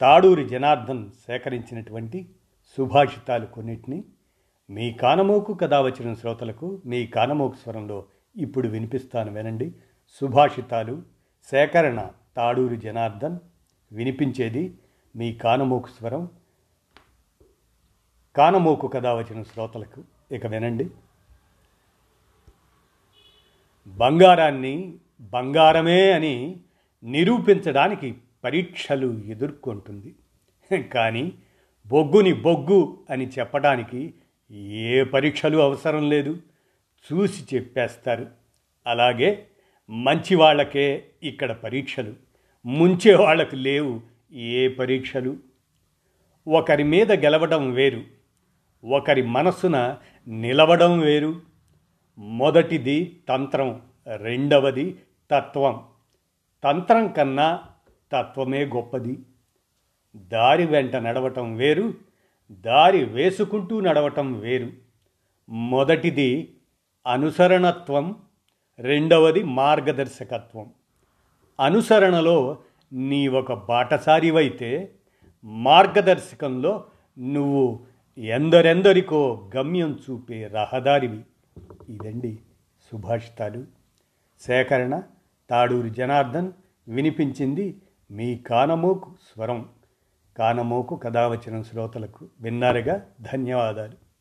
తాడూరి జనార్దన్ సేకరించినటువంటి సుభాషితాలు కొన్నిటిని మీ కానమోకు కథ వచ్చిన శ్రోతలకు మీ కానమోకు స్వరంలో ఇప్పుడు వినిపిస్తాను వినండి. సుభాషితాలు సేకరణ తాడూరి జనార్దన్ వినిపించేది మీ కానమోకు స్వరం. కానమోకు కథ వచ్చిన శ్రోతలకు ఇక వినండి. బంగారాన్ని బంగారమే అని నిరూపించడానికి పరీక్షలు ఎదుర్కొంటుంది. కానీ బొగ్గుని బొగ్గు అని చెప్పడానికి ఏ పరీక్షలు అవసరం లేదు. చూసి చెప్పేస్తారు. అలాగే మంచి వాళ్ళకే ఇక్కడ పరీక్షలు. ముంచే వాళ్ళకు లేవు ఏ పరీక్షలు. ఒకరి మీద గెలవడం వేరు. ఒకరి మనసున నిలవడం వేరు. మొదటిది తంత్రం రెండవది తత్వం. తంత్రం కన్నా తత్వమే గొప్పది. దారి వెంట నడవటం వేరు దారి వేసుకుంటూ నడవటం వేరు. మొదటిది అనుసరణత్వం రెండవది మార్గదర్శకత్వం. అనుసరణలో నీ ఒక బాటసారివైతే మార్గదర్శకంలో నువ్వు ఎందరెందరికో గమ్యం చూపే రహదారివి. ఇదండి సుభాషితాలు. సేకరణ తాడూరి జనార్దన్ వినిపించింది మీ కానమోకు స్వరం కానమోకు కథావచనం శ్రోతలకు విన్నారుగా ధన్యవాదాలు.